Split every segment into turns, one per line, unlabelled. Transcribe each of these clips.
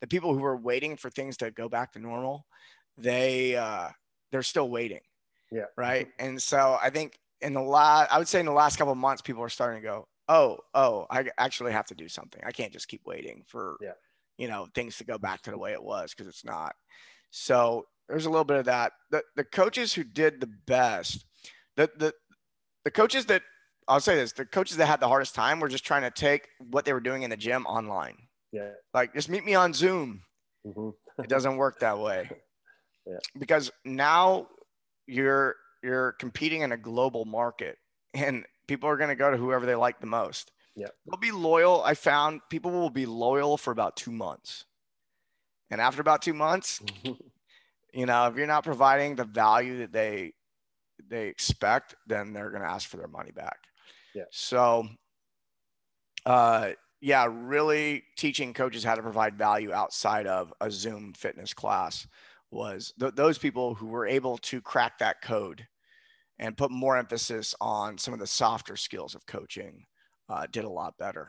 the people who were waiting for things to go back to normal, they uh, they're still waiting.
Yeah.
Right. And so I think in the last, I would say in the last couple of months, people are starting to go, oh, oh, I actually have to do something. I can't just keep waiting for,
yeah.
you know, things to go back to the way it was because it's not. So there's a little bit of that. The the coaches who did the best, the the the coaches that I'll say this, the coaches that had the hardest time were just trying to take what they were doing in the gym online.
Yeah.
Like just meet me on Zoom.
Mm-hmm.
it doesn't work that way.
Yeah.
Because now you're you're competing in a global market and people are going to go to whoever they like the most.
Yeah.
They'll be loyal. I found people will be loyal for about 2 months. And after about 2 months, you know, if you're not providing the value that they they expect, then they're going to ask for their money back.
Yeah.
So uh yeah, really teaching coaches how to provide value outside of a Zoom fitness class was th- those people who were able to crack that code and put more emphasis on some of the softer skills of coaching uh, did a lot better.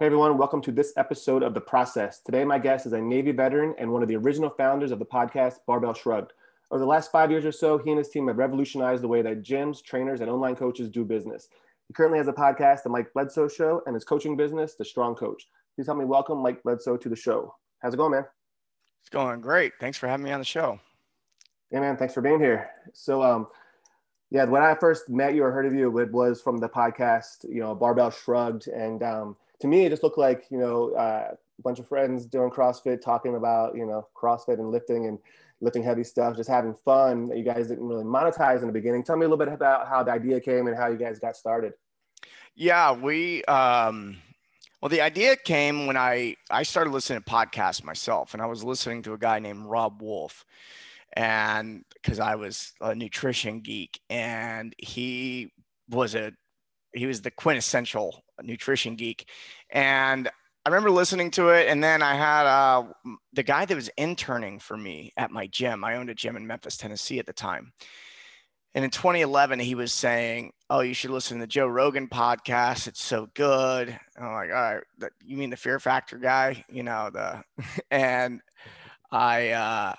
Hey everyone, welcome to this episode of The Process. Today, my guest is a Navy veteran and one of the original founders of the podcast Barbell Shrugged. Over the last five years or so, he and his team have revolutionized the way that gyms, trainers, and online coaches do business. He currently has a podcast, The Mike Bledsoe Show, and his coaching business, The Strong Coach. Please help me welcome Mike Bledsoe to the show. How's it going, man?
It's going great. Thanks for having me on the show.
Yeah, man. Thanks for being here. So, um, yeah, when I first met you or heard of you, it was from the podcast, you know, Barbell Shrugged, and um, to me, it just looked like you know uh, a bunch of friends doing CrossFit, talking about you know CrossFit and lifting and lifting heavy stuff, just having fun. You guys didn't really monetize in the beginning. Tell me a little bit about how the idea came and how you guys got started.
Yeah, we um, well, the idea came when I I started listening to podcasts myself, and I was listening to a guy named Robb Wolf, and because I was a nutrition geek, and he was a he was the quintessential nutrition geek. And I remember listening to it. And then I had uh, the guy that was interning for me at my gym. I owned a gym in Memphis, Tennessee at the time. And in 2011, he was saying, Oh, you should listen to the Joe Rogan podcast. It's so good. And I'm like, All right, you mean the Fear Factor guy? You know, the, and I, uh,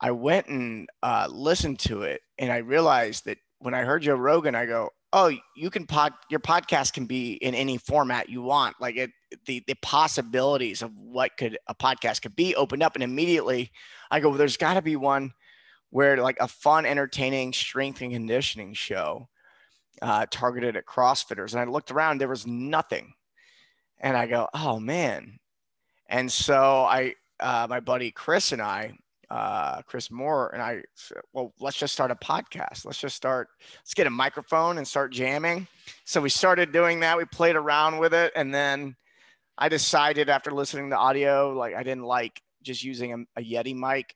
I went and uh, listened to it and I realized that when I heard Joe Rogan, I go, oh, you can pod your podcast can be in any format you want. Like it, the the possibilities of what could a podcast could be opened up, and immediately I go, well, there's got to be one where like a fun, entertaining strength and conditioning show uh, targeted at CrossFitters. And I looked around, there was nothing, and I go, oh man. And so I, uh, my buddy Chris and I, uh, Chris Moore and I well, let's just start a podcast. Let's just start, let's get a microphone and start jamming. So we started doing that. We played around with it. And then I decided after listening to audio, like I didn't like just using a, a Yeti mic.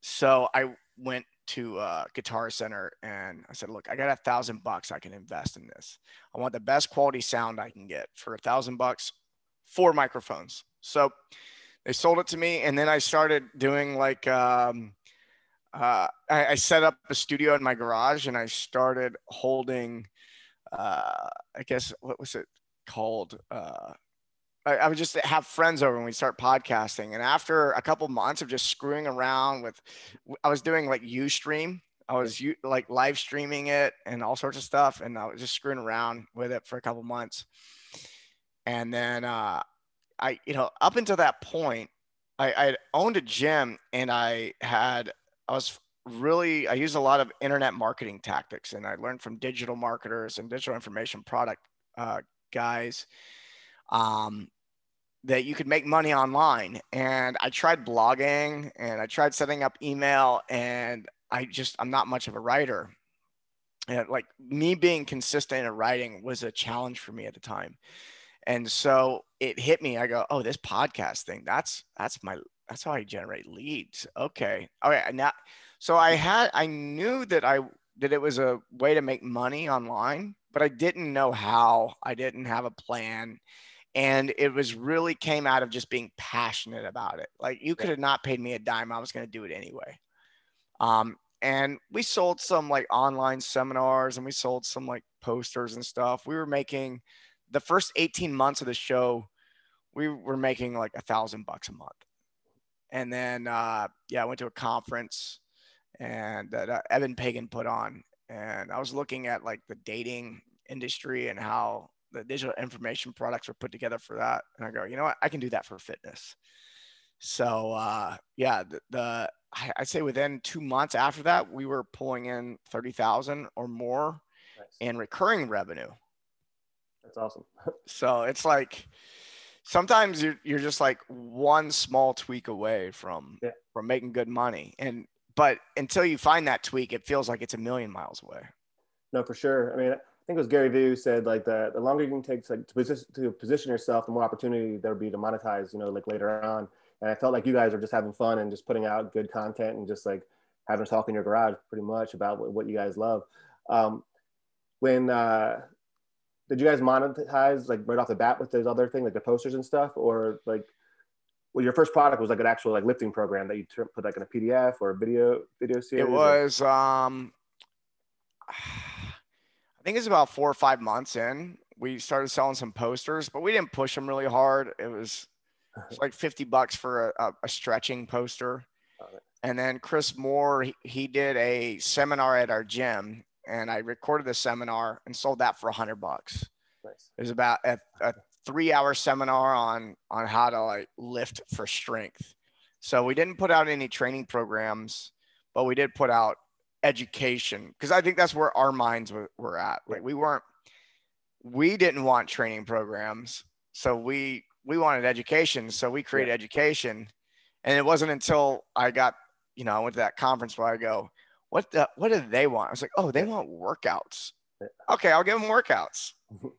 So I went to uh, Guitar Center and I said, look, I got a thousand bucks I can invest in this. I want the best quality sound I can get for a thousand bucks, four microphones. So they sold it to me and then i started doing like um, uh, I, I, set up a studio in my garage and i started holding uh, i guess what was it called? Uh, I, I, would just have friends over and we'd start podcasting. And after a couple months of just screwing around with i was doing like ustream. I was like live streaming it and all sorts of stuff and i was just screwing around with it for a couple months. And then uh, I, you know, up until that point, I, I owned a gym and I had, I was really, I used a lot of internet marketing tactics and I learned from digital marketers and digital information product uh, guys um, that you could make money online. And I tried blogging and I tried setting up email and I just, I'm not much of a writer. And like me being consistent in writing was a challenge for me at the time. And so it hit me. I go, oh, this podcast thing, that's that's my that's how I generate leads. Okay. All right. Now so I had I knew that I that it was a way to make money online, but I didn't know how. I didn't have a plan. and it was really came out of just being passionate about it. Like you could have not paid me a dime, I was going to do it anyway. Um, and we sold some like online seminars and we sold some like posters and stuff. We were making the first 18 months of the show, we were making like a thousand bucks a month. And then, uh, yeah, I went to a conference and that uh, Eben Pagan put on. And I was looking at like the dating industry and how the digital information products were put together for that. And I go, you know what? I can do that for fitness. So, uh, yeah, the, the I'd say within two months after that, we were pulling in 30,000 or more nice. in recurring revenue.
That's awesome.
so it's like sometimes you're, you're just like one small tweak away from, yeah. from making good money. And, but until you find that tweak, it feels like it's a million miles away.
No, for sure. I mean, I think it was Gary Vee who said like the, the longer you can take like, to, position, to position yourself, the more opportunity there'll be to monetize, you know, like later on and I felt like you guys are just having fun and just putting out good content and just like having a talk in your garage pretty much about what, what you guys love. Um, when uh, did you guys monetize like right off the bat with those other things like the posters and stuff, or like well, your first product was like an actual like lifting program that you put like in a PDF or a video video series?
It was. Or? Um, I think it's about four or five months in. We started selling some posters, but we didn't push them really hard. It was it's like 50 bucks for a, a stretching poster. And then Chris Moore, he, he did a seminar at our gym and I recorded the seminar and sold that for a hundred bucks. Nice. It was about a, a three hour seminar on, on how to like lift for strength. So we didn't put out any training programs, but we did put out education because I think that's where our minds were, were at. Like we weren't, we didn't want training programs. So we we wanted education, so we created yeah. education. And it wasn't until I got, you know, I went to that conference where I go, what the, what do they want? I was like, oh, they want workouts. Okay, I'll give them workouts.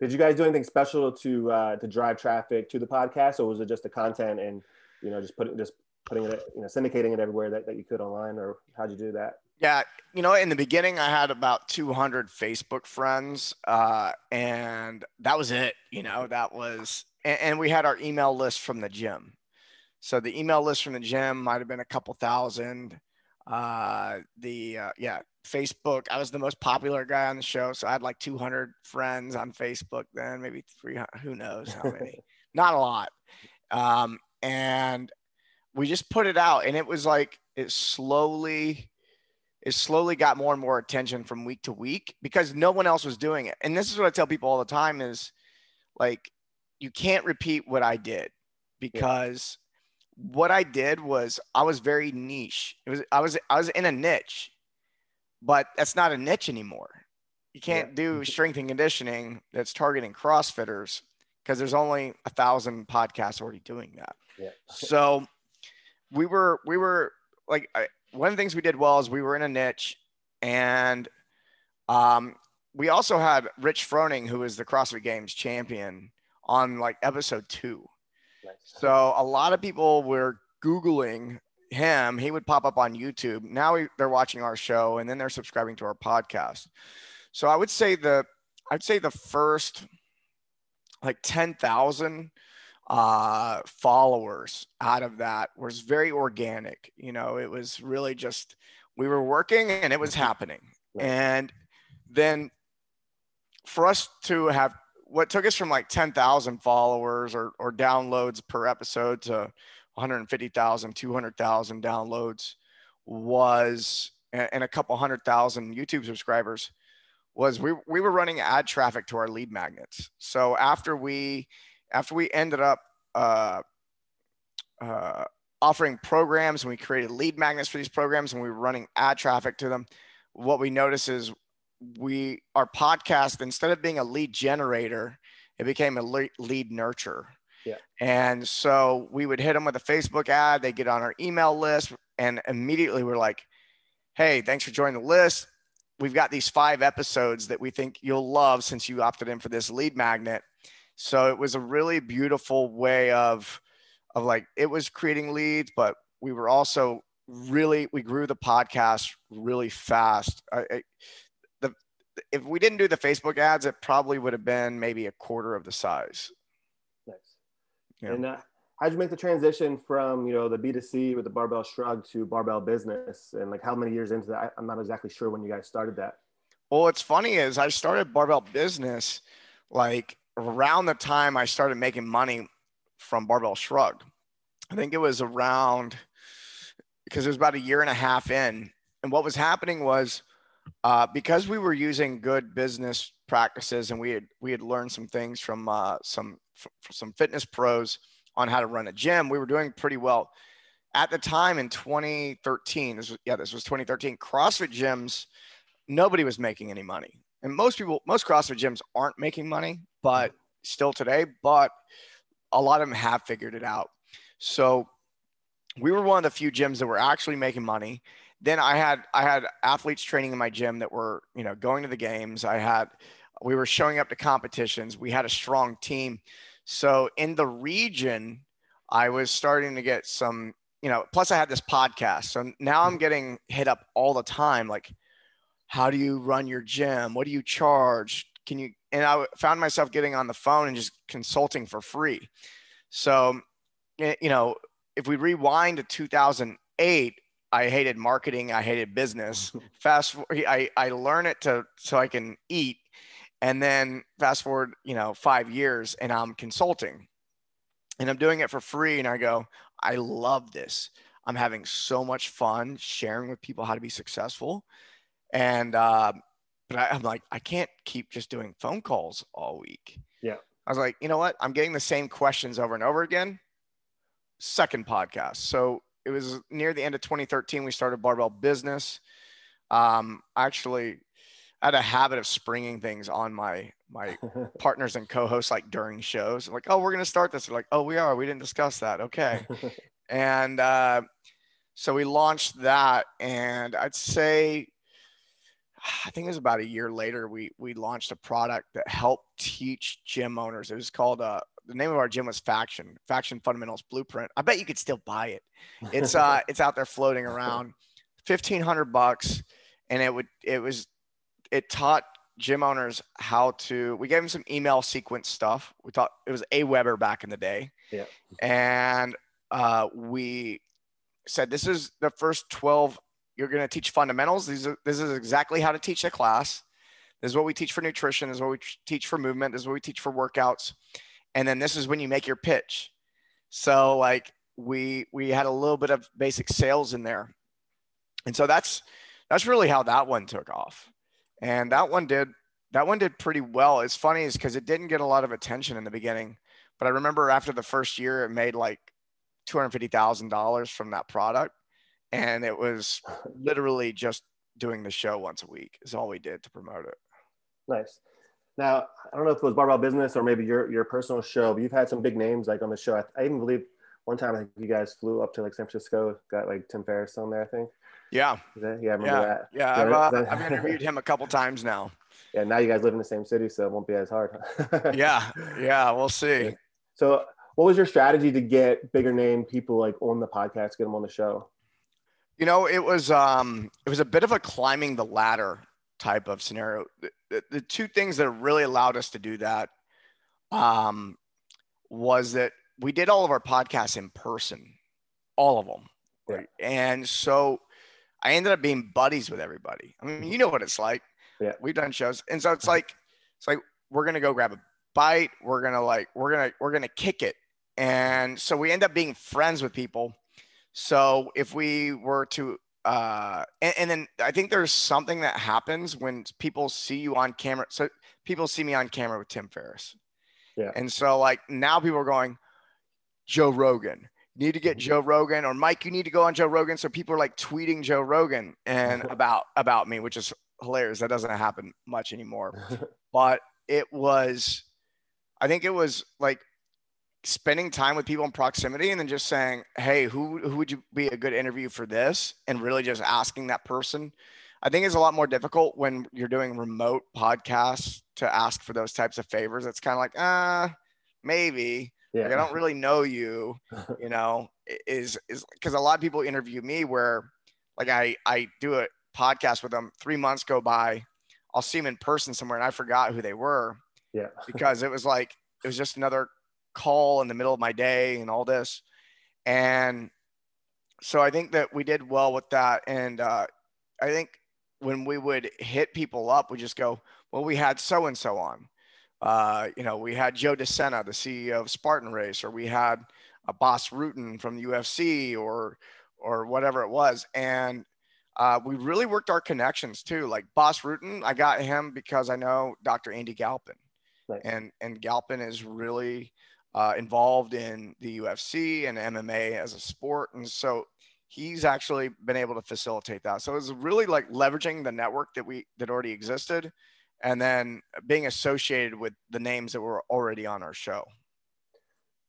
Did you guys do anything special to uh, to drive traffic to the podcast, or was it just the content and you know just putting just putting it you know syndicating it everywhere that, that you could online, or how'd you do that?
Yeah, you know, in the beginning, I had about 200 Facebook friends, uh, and that was it. You know, that was, and, and, we had our email list from the gym. So the email list from the gym might have been a couple thousand. Uh, the uh, yeah, Facebook. I was the most popular guy on the show, so I had like 200 friends on Facebook. Then maybe 300. Who knows how many? Not a lot. Um, and we just put it out, and it was like it slowly it slowly got more and more attention from week to week because no one else was doing it. And this is what I tell people all the time is like you can't repeat what I did because. What I did was I was very niche. It was I was I was in a niche, but that's not a niche anymore. You can't yeah. do strength and conditioning that's targeting CrossFitters because there's only a thousand podcasts already doing that. Yeah. so we were we were like I, one of the things we did well is we were in a niche and um, we also had Rich Froning, who is the CrossFit Games champion, on like episode two. So a lot of people were Googling him. He would pop up on YouTube. Now we, they're watching our show and then they're subscribing to our podcast. So I would say the, I'd say the first like 10,000 uh, followers out of that was very organic. You know, it was really just we were working and it was happening. And then for us to have what took us from like 10,000 followers or, or downloads per episode to 150,000, 200,000 downloads was, and a couple hundred thousand YouTube subscribers was we, we were running ad traffic to our lead magnets. So after we after we ended up uh, uh, offering programs and we created lead magnets for these programs and we were running ad traffic to them, what we noticed is we our podcast instead of being a lead generator, it became a lead, lead nurture. Yeah. And so we would hit them with a Facebook ad, they get on our email list, and immediately we're like, hey, thanks for joining the list. We've got these five episodes that we think you'll love since you opted in for this lead magnet. So it was a really beautiful way of of like it was creating leads, but we were also really we grew the podcast really fast. I, I, if we didn't do the Facebook ads, it probably would have been maybe a quarter of the size.
Nice. Yeah. And uh, how'd you make the transition from you know the B2C with the barbell shrug to barbell business? And like how many years into that? I'm not exactly sure when you guys started that.
Well, what's funny is I started barbell business like around the time I started making money from barbell shrug. I think it was around because it was about a year and a half in. And what was happening was uh, because we were using good business practices and we had we had learned some things from uh, some some fitness pros on how to run a gym, we were doing pretty well. At the time in 2013, this was, yeah, this was 2013. CrossFit gyms, nobody was making any money, and most people, most CrossFit gyms aren't making money, but still today. But a lot of them have figured it out. So we were one of the few gyms that were actually making money. Then I had I had athletes training in my gym that were you know going to the games. I had we were showing up to competitions. We had a strong team. So in the region, I was starting to get some you know. Plus, I had this podcast, so now I'm getting hit up all the time. Like, how do you run your gym? What do you charge? Can you? And I found myself getting on the phone and just consulting for free. So, eh, you know, if we rewind to 2008, I hated marketing. I hated business. Fast forward, I, I learn it to so I can eat. And then fast forward, you know, five years and I'm consulting and I'm doing it for free. And I go, I love this. I'm having so much fun sharing with people how to be successful. And, uh, but I, I'm like, I can't keep just doing phone calls all week.
Yeah.
I was like, you know what? I'm getting the same questions over and over again second podcast. So it was near the end of 2013. We started Barbell Business. Um, actually, I had a habit of springing things on my my partners and co-hosts like during shows. like, oh, we're gonna start this. They're like, oh, we are. We didn't discuss that. Okay. and uh, so we launched that, and I'd say, I think it was about a year later, we we launched a product that helped teach gym owners. It was called uh, the name of our gym was Faction, Faction Fundamentals Blueprint. I bet you could still buy it. It's uh it's out there floating around. 1500 bucks and it would it was it taught gym owners how to we gave them some email sequence stuff. We thought it was Aweber back in the day.
Yeah.
And uh we said this is the first 12 you're going to teach fundamentals. These are, this is exactly how to teach a class. This is what we teach for nutrition. This is what we teach for movement. This is what we teach for workouts and then this is when you make your pitch. So like we we had a little bit of basic sales in there. And so that's that's really how that one took off. And that one did that one did pretty well. It's funny is because it didn't get a lot of attention in the beginning but i remember after the first year it made like $250000 from that product. And it was literally just doing the show once a week is all we did to promote it.
Nice now, I don't know if it was Barbell Business or maybe your your personal show, but you've had some big names like on the show. I, I even believe one time I think you guys flew up to like San Francisco, got like Tim Ferriss on there, I think.
Yeah.
That, yeah, I remember
yeah.
that.
Yeah, I've, uh, that, I've interviewed him a couple times now.
Yeah, now you guys live in the same city, so it won't be as hard.
yeah, yeah, we'll see.
So, what was your strategy to get bigger name people like on the podcast, get them on the show?
You know, it was um, it was a bit of a climbing the ladder type of scenario. The, the, two things that really allowed us to do that um, was that we did all of our podcasts in person, all of them. Right. And so I ended up being buddies with everybody. I mean, you know what it's like.
Yeah.
We've done shows. And so it's like, it's like, we're going to go grab a bite. We're going to like, we're going to, we're going to kick it. And so we end up being friends with people. So if we were to uh and, and, then i think there's something that happens when people see you on camera so people see me on camera with tim ferriss.
Yeah.
And so like now people are going joe rogan you need to get mm-hmm. joe rogan or mike you need to go on joe rogan. So people are like tweeting joe rogan and about about me which is hilarious. That doesn't happen much anymore. But it was i think it was like spending time with people in proximity and then just saying, Hey, who, who would you be a good interview for this? And really just asking that person. I think it's a lot more difficult when you're doing remote podcasts to ask for those types of favors. It's kind of like, uh, maybe. Yeah. Like, I don't really know you, you know, is, is because a lot of people interview me where like I, I do a podcast with them, three months go by. I'll see them in person somewhere and I forgot who they were.
Yeah.
because it was like it was just another call in the middle of my day and all this. And so I think that we did well with that. And uh, I think when we would hit people up, we just go, well, we had so and so on. Uh, you know, we had Joe DeSena, the CEO of Spartan Race, or we had a Bas Rutten from the UFC, or or whatever it was. And uh, we really worked our connections too. Like Bas Rutten, I got him because I know Dr. Andy Galpin, nice. and and Galpin is really uh, involved in the UFC and MMA as a sport, and so he's actually been able to facilitate that. So it's really like leveraging the network that we that already existed, and then being associated with the names that were already on our show.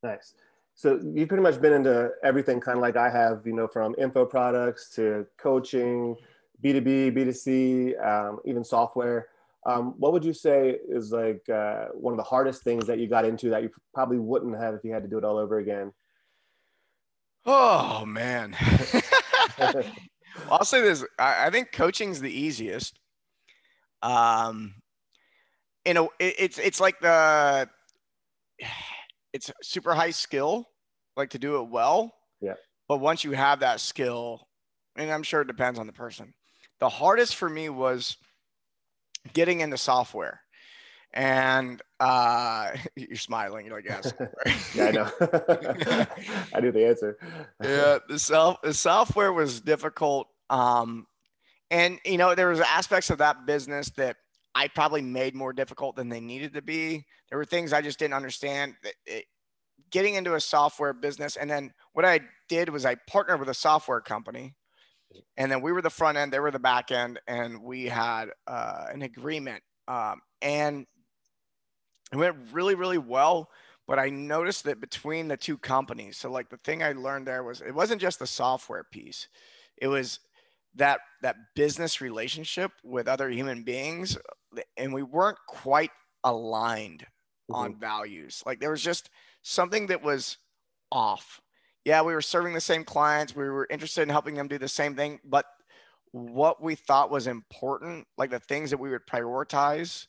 Nice. So you've pretty much been into everything, kind of like I have. You know, from info products to coaching, B two B, B two C, um, even software. Um, what would you say is like uh, one of the hardest things that you got into that you probably wouldn't have if you had to do it all over again?
Oh man. I'll say this. I, I think coaching's the easiest. Um, you know, it, it's it's like the it's super high skill, like to do it well.
Yeah.
But once you have that skill, and I'm sure it depends on the person. The hardest for me was getting into software and uh, you're smiling. You're like, yes.
yeah, I know. I knew the answer.
yeah, the self the software was difficult. Um, and you know, there was aspects of that business that I probably made more difficult than they needed to be. There were things I just didn't understand. It, getting into a software business, and then what I did was I partnered with a software company, and then we were the front end, they were the back end, and we had uh, an agreement. Um, and it went really, really well. But I noticed that between the two companies, so like the thing I learned there was it wasn't just the software piece, it was that that business relationship with other human beings, and we weren't quite aligned mm-hmm. on values. Like there was just something that was off. Yeah, we were serving the same clients, we were interested in helping them do the same thing, but what we thought was important, like the things that we would prioritize,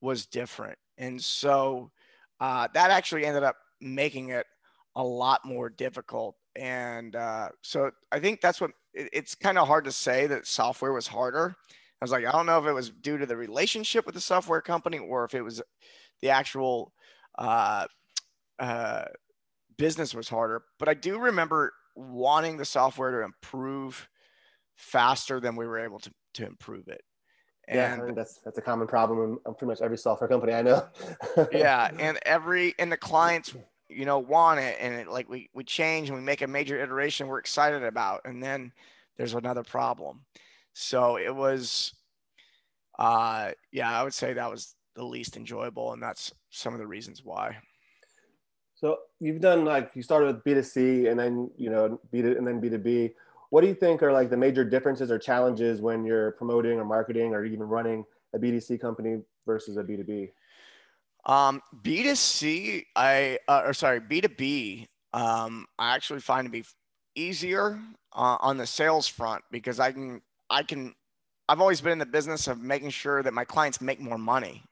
was different. And so uh, that actually ended up making it a lot more difficult. And uh, so I think that's what it, it's kind of hard to say that software was harder. I was like, I don't know if it was due to the relationship with the software company or if it was the actual uh, uh, business was harder. But I do remember wanting the software to improve faster than we were able to, to improve it.
And yeah, that's that's a common problem in pretty much every software company I know.
yeah, and every and the clients, you know, want it, and it, like we we change and we make a major iteration we're excited about, and then there's another problem. So it was, uh, yeah, I would say that was the least enjoyable, and that's some of the reasons why.
So you've done like you started with B 2 C and then you know B to, and then B 2 B what do you think are like the major differences or challenges when you're promoting or marketing or even running a B2C company versus a B2B?
Um, B2C, I, uh, or sorry, B2B, um, I actually find to be easier uh, on the sales front because I can, I can, I've always been in the business of making sure that my clients make more money.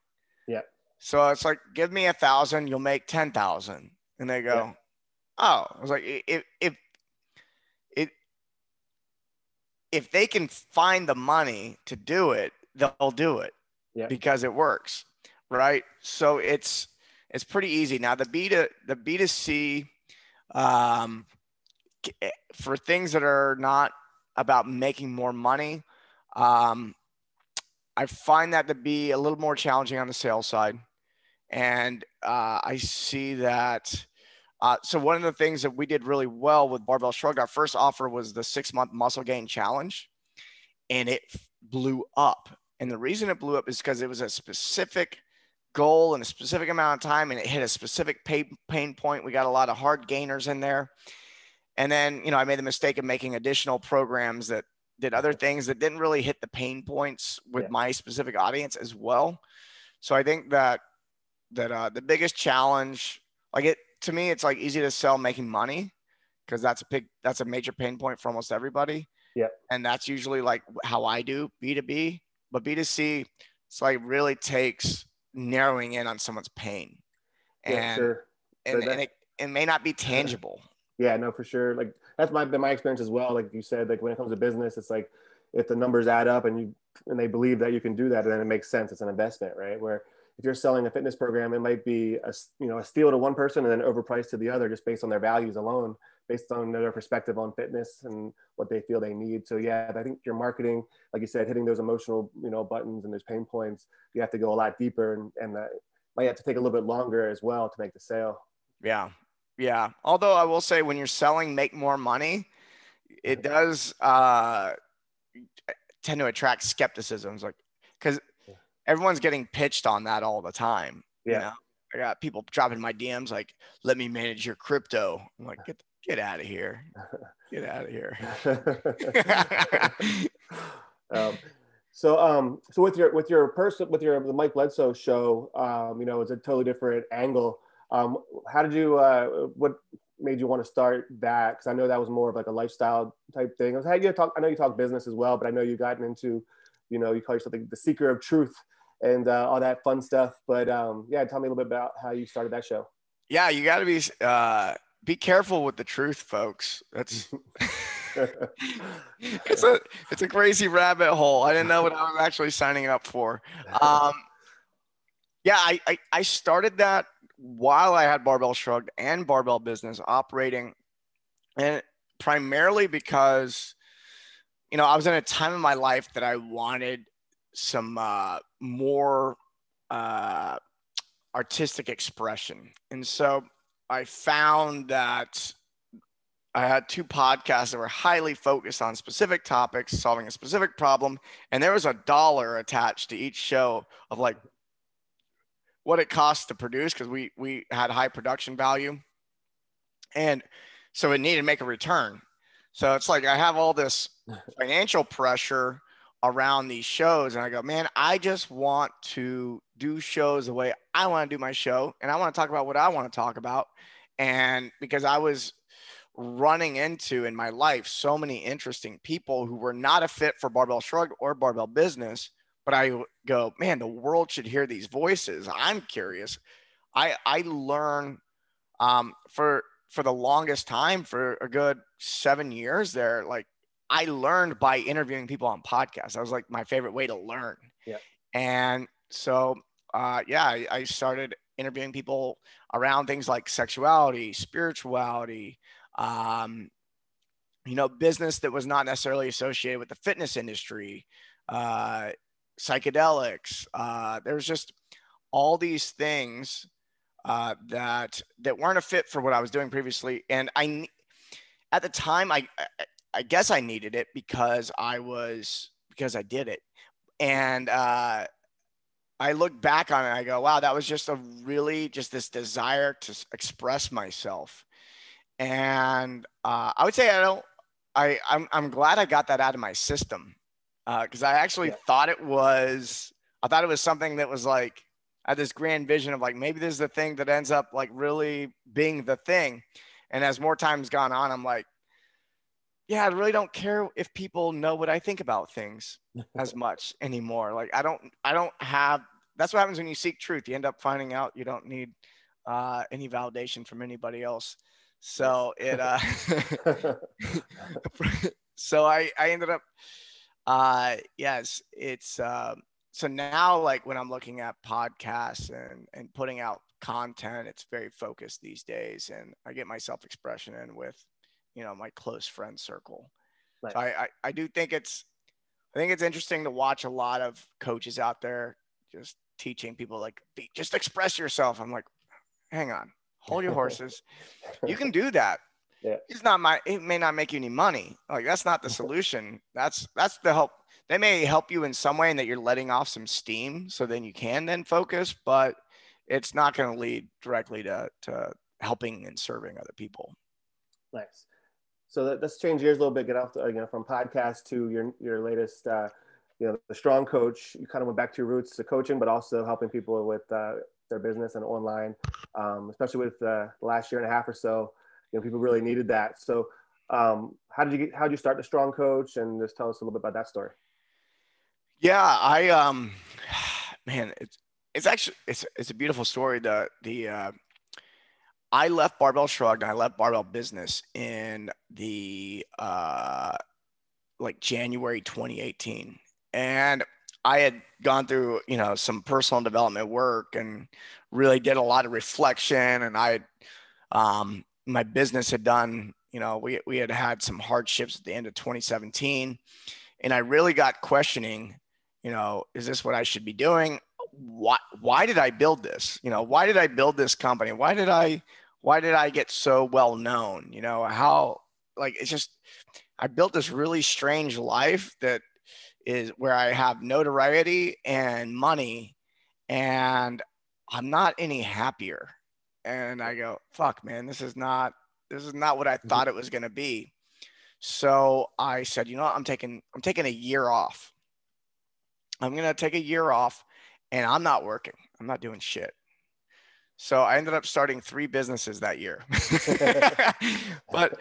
Yeah.
So it's like, give me a thousand, you'll make 10,000. And they go, yeah. oh, I was like, if, if if they can find the money to do it, they'll do it yeah. because it works, right? So it's it's pretty easy now. The B to the B to C um, eh, for things that are not about making more money, um, I find that to be a little more challenging on the sales side, and uh, I see that uh, so one of the things that we did really well with Barbell Shrugged, our first offer was the six month muscle gain challenge, and it blew up. And the reason it blew up is because it was a specific goal and a specific amount of time, and it hit a specific pain, pain point. We got a lot of hard gainers in there. And then, you know, I made the mistake of making additional programs that did other things that didn't really hit the pain points with yeah. my specific audience as well. So I think that that uh, the biggest challenge, like it, to me, it's like easy to sell making money because that's a big, that's a major pain point for almost everybody.
Yeah.
And that's usually like how I do B2B, but B2C, it's like really takes narrowing in on someone's pain. And
yeah, sure.
and, and it, it may not be tangible.
Yeah no for sure. Like that's my been my experience as well. Like you said like when it comes to business it's like if the numbers add up and you and they believe that you can do that then it makes sense. It's an investment right? Where if you're selling a fitness program it might be a you know a steal to one person and then overpriced to the other just based on their values alone based on their perspective on fitness and what they feel they need. So yeah i think your marketing like you said hitting those emotional you know buttons and those pain points you have to go a lot deeper and and that might have to take a little bit longer as well to make the sale.
Yeah. Yeah. Although i will say when you're selling make more money it does uh tend to attract skepticism like because everyone's getting pitched on that all the time
yeah
you know? I got people dropping my DMs like, "Let me manage your crypto." I'm like, "Get get out of here, get out of here."
um, so, um, so with your with your person with your the Mike Bledsoe show, um, you know, it's a totally different angle. Um, how did you? Uh, what made you want to start that? Because I know that was more of like a lifestyle type thing. I was, how you talk? I know you talk business as well, but I know you've gotten into, you know, you call yourself the, the seeker of truth and uh, all that fun stuff. But um, yeah, tell me a little bit about how you started that show.
Yeah, you got to be uh, be careful with the truth, folks. That's it's a it's a crazy rabbit hole. I didn't know what I was actually signing up for. Um, yeah, I, I I started that while I had Barbell Shrugged and Barbell Business operating, and primarily because you know I was in a time in my life that I wanted some uh, more uh, artistic expression. And so I found that I had two podcasts that were highly focused on specific topics, solving a specific problem, and there was a dollar attached to each show of like what it costs to produce because we we had high production value, and so it needed to make a return. So it's like I have all this financial pressure around these shows and I go, man, I just want to do shows the way I want to do my show and I want to talk about what I want to talk about. And because I was running into in my life so many interesting people who were not a fit for Barbell Shrug or Barbell Business, but I go, man, the world should hear these voices. I'm curious. I I learn um, for for the longest time for a good seven years there, like I learned by interviewing people on podcasts. That was like my favorite way to learn.
Yeah.
And so, uh, yeah, I, I started interviewing people around things like sexuality, spirituality, um, you know, business that was not necessarily associated with the fitness industry, uh, psychedelics. Uh, there was just all these things uh, that that weren't a fit for what I was doing previously, and I, at the time, I, I guess I needed it because I was because I did it, and uh, I look back on it. I go, wow, that was just a really just this desire to express myself, and uh, I would say I don't. I I'm I'm glad I got that out of my system because uh, I actually yeah. thought it was. I thought it was something that was like I had this grand vision of like maybe this is the thing that ends up like really being the thing. And as more time's gone on, I'm like, yeah, I really don't care if people know what I think about things as much anymore. Like I don't, I don't have. That's what happens when you seek truth. You end up finding out you don't need uh, any validation from anybody else. So it, uh, so I, I ended up, uh, yes, it's, uh, so now like when I'm looking at podcasts and, and putting out content, it's very focused these days. And I get my self expression in with you know my close friend circle. Nice. So I, I I do think it's I think it's interesting to watch a lot of coaches out there just teaching people like just express yourself. I'm like, hang on, hold your horses. you can do that.
Yeah.
It's not my it may not make you any money. Like that's not the solution. That's that's the help. They may help you in some way and that you're letting off some steam so then you can then focus, but it's not going to lead directly to to helping and serving other people.
Nice so that, let's change gears a little bit. Get off, the, you know, from podcast to your your latest, uh, you know, the strong coach. You kind of went back to your roots to coaching, but also helping people with uh, their business and online, um, especially with uh, the last year and a half or so. You know, people really needed that. So, um, how did you get, how did you start the strong coach? And just tell us a little bit about that story.
Yeah, I um, man, it's it's actually it's it's a beautiful story. The the uh, I left Barbell Shrugged and I left Barbell Business in the uh, like January 2018, and I had gone through you know some personal development work and really did a lot of reflection, and I um, my business had done you know we we had had some hardships at the end of 2017, and I really got questioning you know is this what I should be doing? why why did I build this? You know, why did I build this company? Why did I why did I get so well known? You know, how like it's just I built this really strange life that is where I have notoriety and money and I'm not any happier. And I go, fuck man, this is not this is not what I mm-hmm. thought it was gonna be. So I said, you know what, I'm taking I'm taking a year off. I'm gonna take a year off and I'm not working. I'm not doing shit. So I ended up starting three businesses that year. but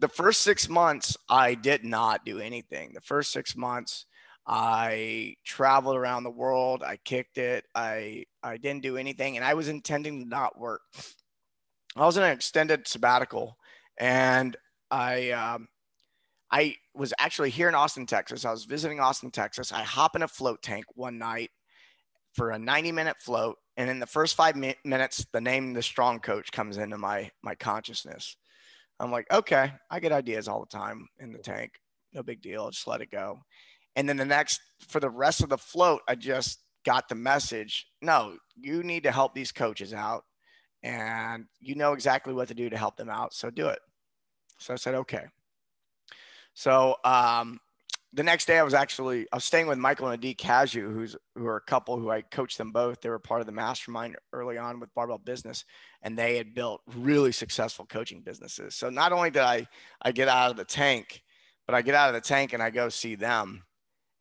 the first six months, I did not do anything. The first six months, I traveled around the world. I kicked it. I I didn't do anything, and I was intending to not work. I was in an extended sabbatical, and I um, I was actually here in Austin, Texas. I was visiting Austin, Texas. I hop in a float tank one night for a 90 minute float. And in the first five mi- minutes, the name the strong coach comes into my my consciousness. I'm like, okay, I get ideas all the time in the tank. No big deal. Just let it go. And then the next, for the rest of the float, I just got the message. No, you need to help these coaches out, and you know exactly what to do to help them out. So do it. So I said, okay. So um, the next day I was actually I was staying with Michael and Adi Casu, who's who are a couple who I coached them both. They were part of the mastermind early on with Barbell Business, and they had built really successful coaching businesses. So not only did I I get out of the tank, but I get out of the tank and I go see them,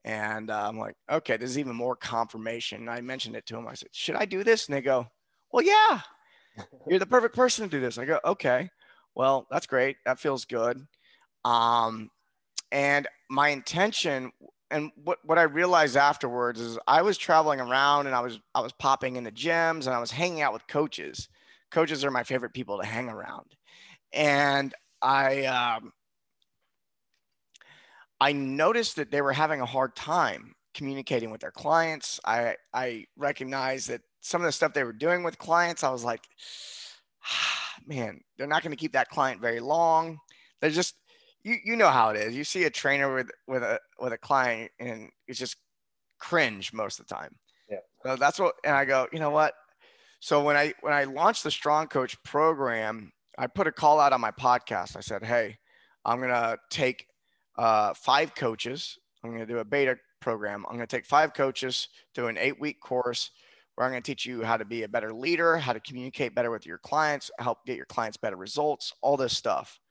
and uh, I'm like, okay, this is even more confirmation. And I mentioned it to them. I said, should I do this? And they go, well, yeah, you're the perfect person to do this. I go, okay, well, that's great. That feels good. Um, and my intention and what, what I realized afterwards is I was traveling around and I was I was popping into gyms and I was hanging out with coaches. Coaches are my favorite people to hang around, and I um, I noticed that they were having a hard time communicating with their clients. I I recognized that some of the stuff they were doing with clients, I was like, ah, man, they're not going to keep that client very long. They're just you you know how it is. You see a trainer with with a with a client and it's just cringe most of the time.
Yeah.
So that's what and I go, you know what? So when I when I launched the Strong Coach program, I put a call out on my podcast. I said, "Hey, I'm going to take uh, five coaches. I'm going to do a beta program. I'm going to take five coaches to an 8-week course where I'm going to teach you how to be a better leader, how to communicate better with your clients, help get your clients better results, all this stuff."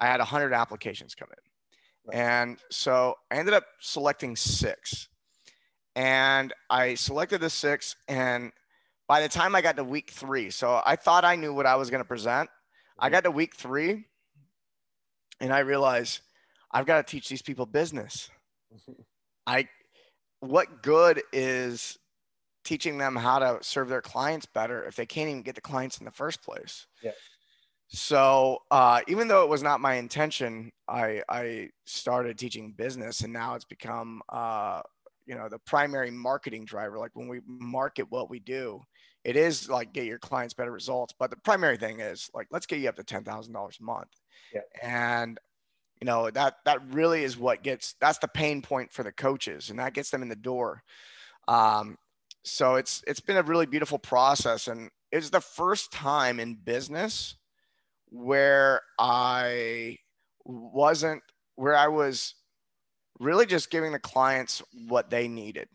I had 100 applications come in. And so I ended up selecting six. And I selected the six. And by the time I got to week three, so I thought I knew what I was going to present. I mm-hmm. got to week three and I realized I've got to teach these people business. I, what good is teaching them how to serve their clients better if they can't even get the clients in the first place?
Yeah.
So uh, even though it was not my intention, I, I started teaching business, and now it's become uh, you know the primary marketing driver. Like when we market what we do, it is like get your clients better results. But the primary thing is like let's get you up to ten thousand dollars a month,
yeah.
and you know that that really is what gets that's the pain point for the coaches, and that gets them in the door. Um, so it's it's been a really beautiful process, and it's the first time in business where I wasn't, where I was really just giving the clients what they needed.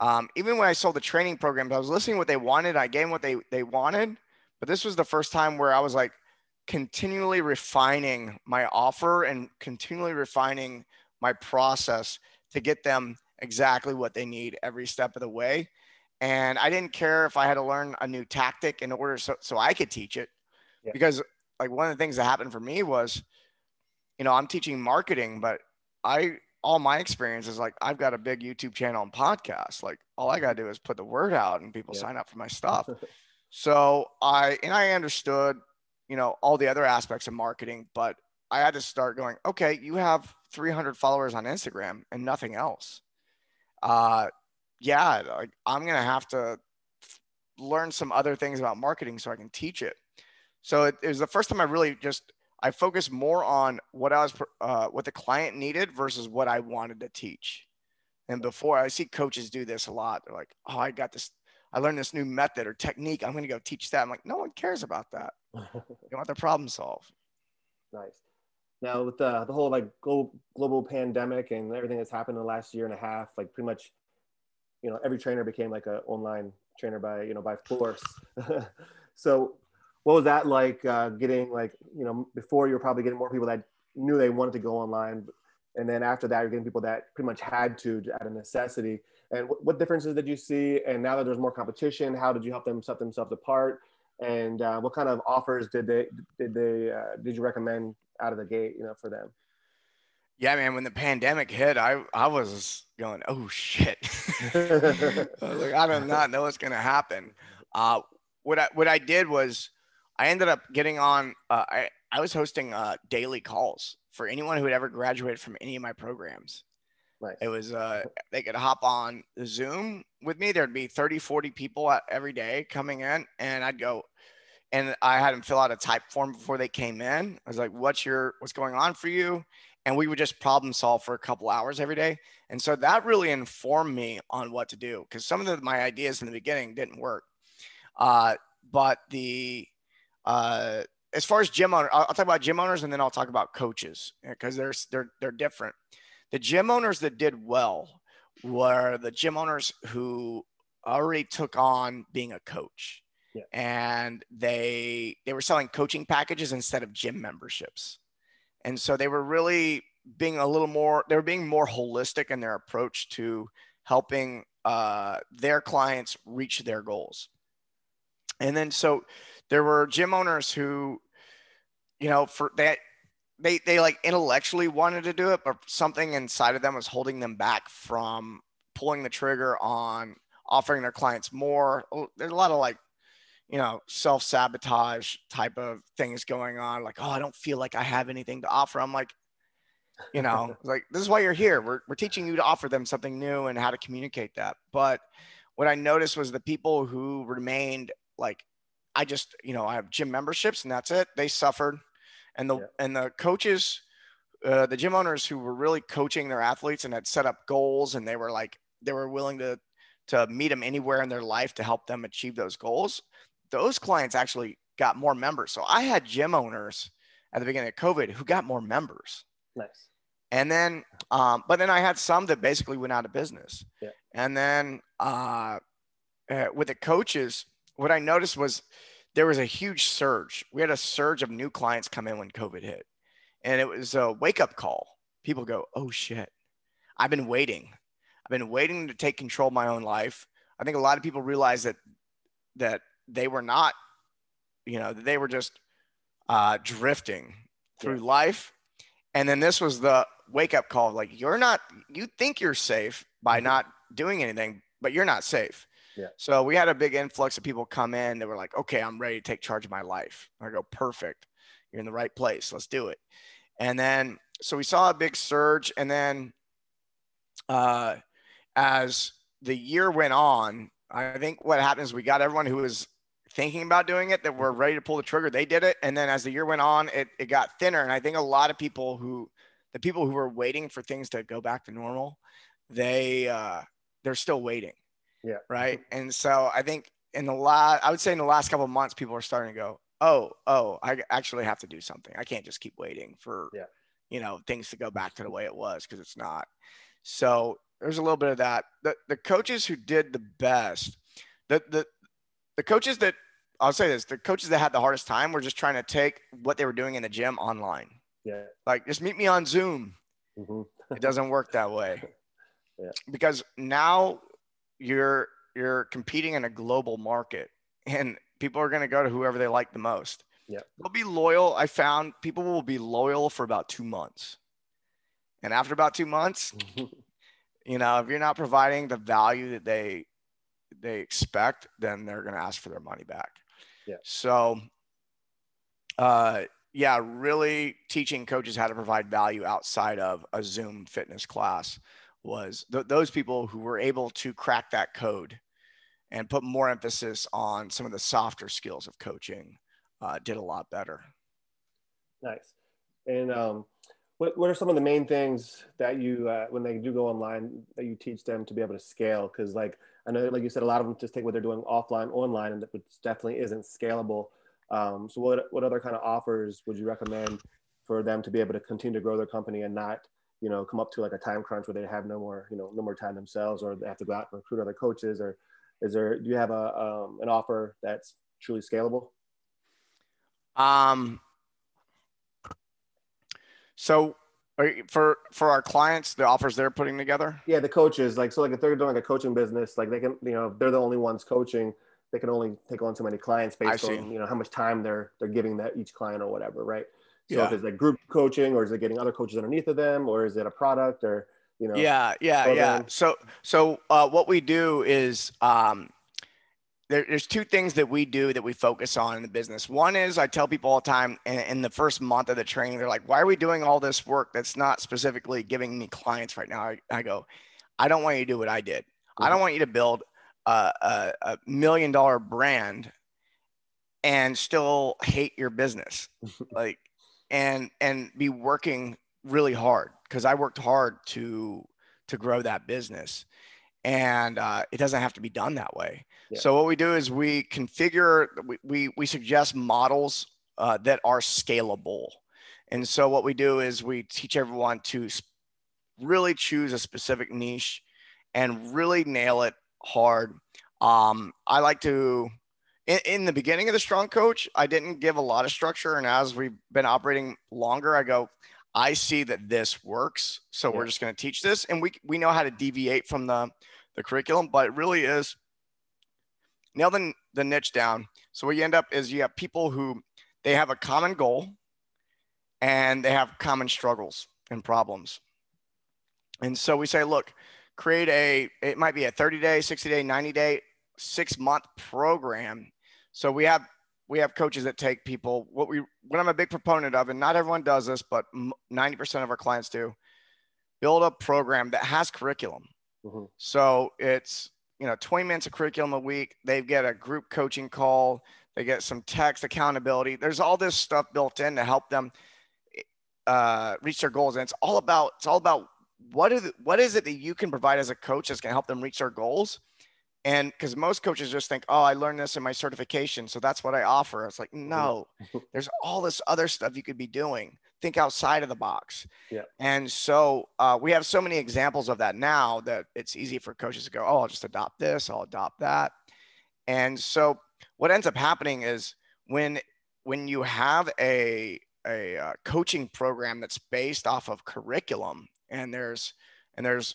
Um, even when I sold the training programs, I was listening what they wanted. I gave them what they, they wanted. But this was the first time where I was like continually refining my offer and continually refining my process to get them exactly what they need every step of the way. And I didn't care if I had to learn a new tactic in order so, so I could teach it yeah. because like one of the things that happened for me was, you know, I'm teaching marketing, but I all my experience is like I've got a big YouTube channel and podcast. Like all I gotta do is put the word out and people yeah. sign up for my stuff. so I and I understood, you know, all the other aspects of marketing, but I had to start going, okay, you have 300 followers on Instagram and nothing else. Uh, yeah, like I'm gonna have to learn some other things about marketing so I can teach it. So it, it was the first time I really just I focused more on what I was uh, what the client needed versus what I wanted to teach. And before I see coaches do this a lot, they're like, "Oh, I got this. I learned this new method or technique. I'm going to go teach that." I'm like, "No one cares about that. you want the problem solved."
Nice. Now with the the whole like global, global pandemic and everything that's happened in the last year and a half, like pretty much, you know, every trainer became like an online trainer by you know by force. so what was that like uh, getting like you know before you were probably getting more people that knew they wanted to go online and then after that you're getting people that pretty much had to out of necessity. And what, differences did you see? And now that there's more competition how did you help them set themselves apart? And uh, what kind of offers did they did they uh, did you recommend out of the gate you know for them?
Yeah man when the pandemic hit i i was going oh shit. I, like, I do not know what's going to happen. Uh, what I, what I did was I ended up getting on. Uh, I I was hosting uh, daily calls for anyone who had ever graduated from any of my programs. Nice. It was uh, they could hop on Zoom with me. There'd be 30, 40 people every day coming in, and I'd go, and I had them fill out a Typeform before they came in. I was like, "What's your what's going on for you?" And we would just problem solve for a couple hours every day. And so that really informed me on what to do because some of the, my ideas in the beginning didn't work. Uh, but the uh, as far as gym owner, I'll, I'll, talk about gym owners and then I'll talk about coaches because they're they're they're different. The gym owners that did well were the gym owners who already took on being a coach. Yeah. And they they were selling coaching packages instead of gym memberships. And so they were really being a little more they were being more holistic in their approach to helping uh, their clients reach their goals. And then so there were gym owners who, you know, for that they they like intellectually wanted to do it, but something inside of them was holding them back from pulling the trigger on offering their clients more. Oh, there's a lot of like, you know, self sabotage type of things going on. Like, oh, I don't feel like I have anything to offer. I'm like, you know, like this is why you're here. We're we're teaching you to offer them something new and how to communicate that. But what I noticed was the people who remained like I just, you know, I have gym memberships and that's it. They suffered. And the, yeah. and the coaches, uh, the gym owners who were really coaching their athletes and had set up goals and they were like, they were willing to, to meet them anywhere in their life to help them achieve those goals. Those clients actually got more members. So I had gym owners at the beginning of COVID who got more members.
Nice.
And then, um, but then I had some that basically went out of business.
Yeah.
And then uh, uh, with the coaches, what I noticed was there was a huge surge. We had a surge of new clients come in when COVID hit. And it was a wake up call. People go, oh shit, I've been waiting. I've been waiting to take control of my own life. I think a lot of people realize that that they were not, you know, they were just uh, drifting through yeah. life. And then this was the wake up call like, you're not, you think you're safe by mm-hmm. not doing anything, but you're not safe.
Yeah.
So we had a big influx of people come in that were like, okay, I'm ready to take charge of my life. I go, perfect. You're in the right place. Let's do it. And then, so we saw a big surge. And then, uh, as the year went on, I think what happened is we got everyone who was thinking about doing it that were ready to pull the trigger. They did it. And then as the year went on, it, it got thinner. And I think a lot of people who, the people who were waiting for things to go back to normal, they, uh, they're still waiting.
Yeah.
Right. And so I think in the last, I would say in the last couple of months, people are starting to go, oh, oh, I actually have to do something. I can't just keep waiting for,
yeah.
you know, things to go back to the way it was because it's not. So there's a little bit of that. The, the coaches who did the best, the, the, the coaches that I'll say this, the coaches that had the hardest time were just trying to take what they were doing in the gym online.
Yeah.
Like just meet me on Zoom. Mm-hmm. it doesn't work that way.
Yeah.
Because now you're you're competing in a global market and people are going to go to whoever they like the most.
Yeah.
They'll be loyal. I found people will be loyal for about 2 months. And after about two months, you know, if you're not providing the value that they they expect, then they're going to ask for their money back.
Yeah.
So, uh, yeah, really teaching coaches how to provide value outside of a Zoom fitness class was th- those people who were able to crack that code and put more emphasis on some of the softer skills of coaching uh, did a lot better.
Nice. And um, what, what are some of the main things that you, uh, when they do go online, that you teach them to be able to scale? Because like, I know, like you said, a lot of them just take what they're doing offline, online, and which definitely isn't scalable. Um, so what, what other kind of offers would you recommend for them to be able to continue to grow their company and not, you know, come up to like a time crunch where they have no more, you know, no more time themselves or they have to go out and recruit other coaches or is there, do you have a, um, an offer that's truly scalable?
Um, so for for our clients, the offers they're putting together.
Yeah, the coaches like so like if they're doing a coaching business, like they can you know if they're the only ones coaching, they can only take on so many clients based on you know how much time they're they're giving that each client or whatever, right? So yeah. if it's like group coaching or is it getting other coaches underneath of them or is it a product or you know?
Yeah, yeah, program? yeah. So so uh, what we do is um, there, there's two things that we do that we focus on in the business. One is I tell people all the time in, in, the first month of the training, they're like, why are we doing all this work that's not specifically giving me clients right now? I, I go, I don't want you to do what I did. Mm-hmm. I don't want you to build a, a, a million dollar brand and still hate your business. like, and, and be working really hard because I worked hard to, to grow that business and uh, it doesn't have to be done that way. Yeah. So what we do is we configure, we, we, we suggest models uh, that are scalable. And so what we do is we teach everyone to really choose a specific niche and really nail it hard. Um, I like to, in, in the beginning of the strong coach, I didn't give a lot of structure. And as we've been operating longer, I go, I see that this works. So yeah. we're just going to teach this. And we, we know how to deviate from the, the curriculum, but it really is nail the, the niche down. So what you end up is you have people who they have a common goal and they have common struggles and problems. And so we say, look, create a, it might be a 30 day, 60 day, 90 day, six month program. So we have, we have coaches that take people, what we, what I'm a big proponent of, and not everyone does this, but 90% of our clients do build a program that has curriculum. Mm-hmm. So it's, you know, 20 minutes of curriculum a week. They get a group coaching call. They get some text accountability. There's all this stuff built in to help them uh, reach their goals. And it's all about, it's all about what is it, what is it that you can provide as a coach that's going to help them reach their goals? And because most coaches just think, oh, I learned this in my certification. So that's what I offer. It's like, mm-hmm. no, there's all this other stuff you could be doing think outside of the box.
Yeah.
And so uh, we have so many examples of that now that it's easy for coaches to go, oh, I'll just adopt this, I'll adopt that. And so what ends up happening is when when you have a a uh, coaching program that's based off of curriculum and there's and there's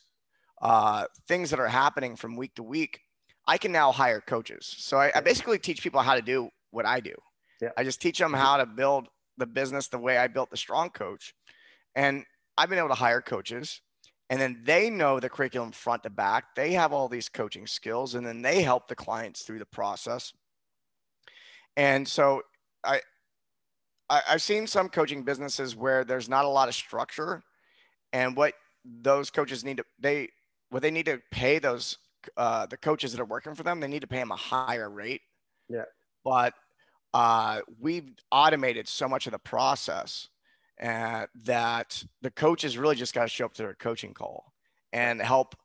uh, things that are happening from week to week, I can now hire coaches. So I, I basically teach people how to do what I do.
Yeah.
I just teach them mm-hmm. how to build the business the way I built the strong coach. And I've been able to hire coaches and then they know the curriculum front to back. They have all these coaching skills and then they help the clients through the process. And so I, I have seen some coaching businesses where there's not a lot of structure and what those coaches need to they what they need to pay those uh, the coaches that are working for them they need to pay them a higher rate
yeah
but uh, we've automated so much of the process uh, that the coaches really just got to show up to their coaching call and help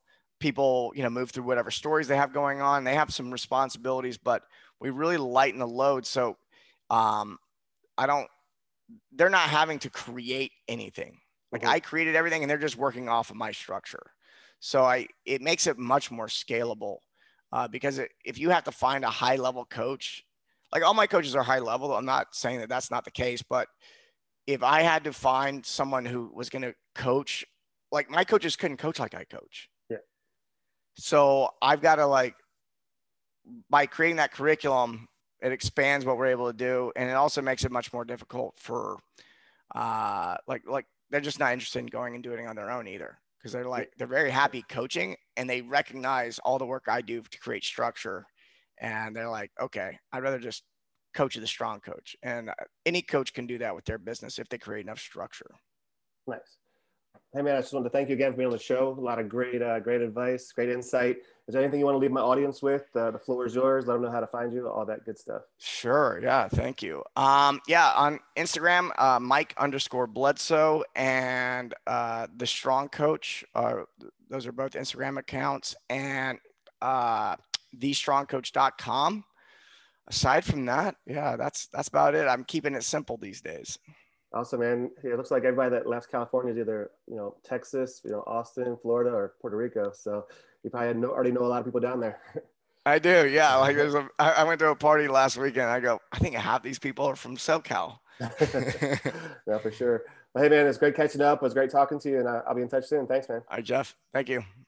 people, you know, move through whatever stories they have going on. They have some responsibilities, but we really lighten the load. So um, I don't, they're not having to create anything. Like mm-hmm. I created everything and they're just working off of my structure. So I, it makes it much more scalable uh, because it, if you have to find a high level coach like all my coaches are high level. I'm not saying that that's not the case, but if I had to find someone who was going to coach, like my coaches couldn't coach like I coach.
Yeah.
So I've got to like, by creating that curriculum, it expands what we're able to do, and it also makes it much more difficult for, uh, like like they're just not interested in going and doing it on their own either because they're like they're very happy coaching and they recognize all the work I do to create structure and they're like okay I'd rather just coach the strong coach. And uh, any coach can do that with their business if they create enough structure.
Nice Hey man, I just wanted to thank you again for being on the show. A lot of great, uh, great advice, great insight. Is there anything you want to leave my audience with? Uh, the floor is yours. Let them know how to find you, all that good stuff.
Sure. Yeah. Thank you. Um, yeah. On Instagram, uh, Mike underscore Bledsoe and uh, the Strong Coach. Those are both Instagram accounts and uh, thestrongcoach.com. Aside from that, yeah, that's that's about it. I'm keeping it simple these days.
Awesome, man. It looks like everybody that left California is either, you know, Texas, you know, Austin, Florida, or Puerto Rico. So you probably know, already know a lot of people down there.
I do, yeah. Like there's a, I went to a party last weekend. I go, I think half these people are from SoCal.
yeah, for sure. Well, hey, man, it's great catching up. It was great talking to you, and I'll be in touch soon. Thanks, man.
All right, Jeff. Thank you.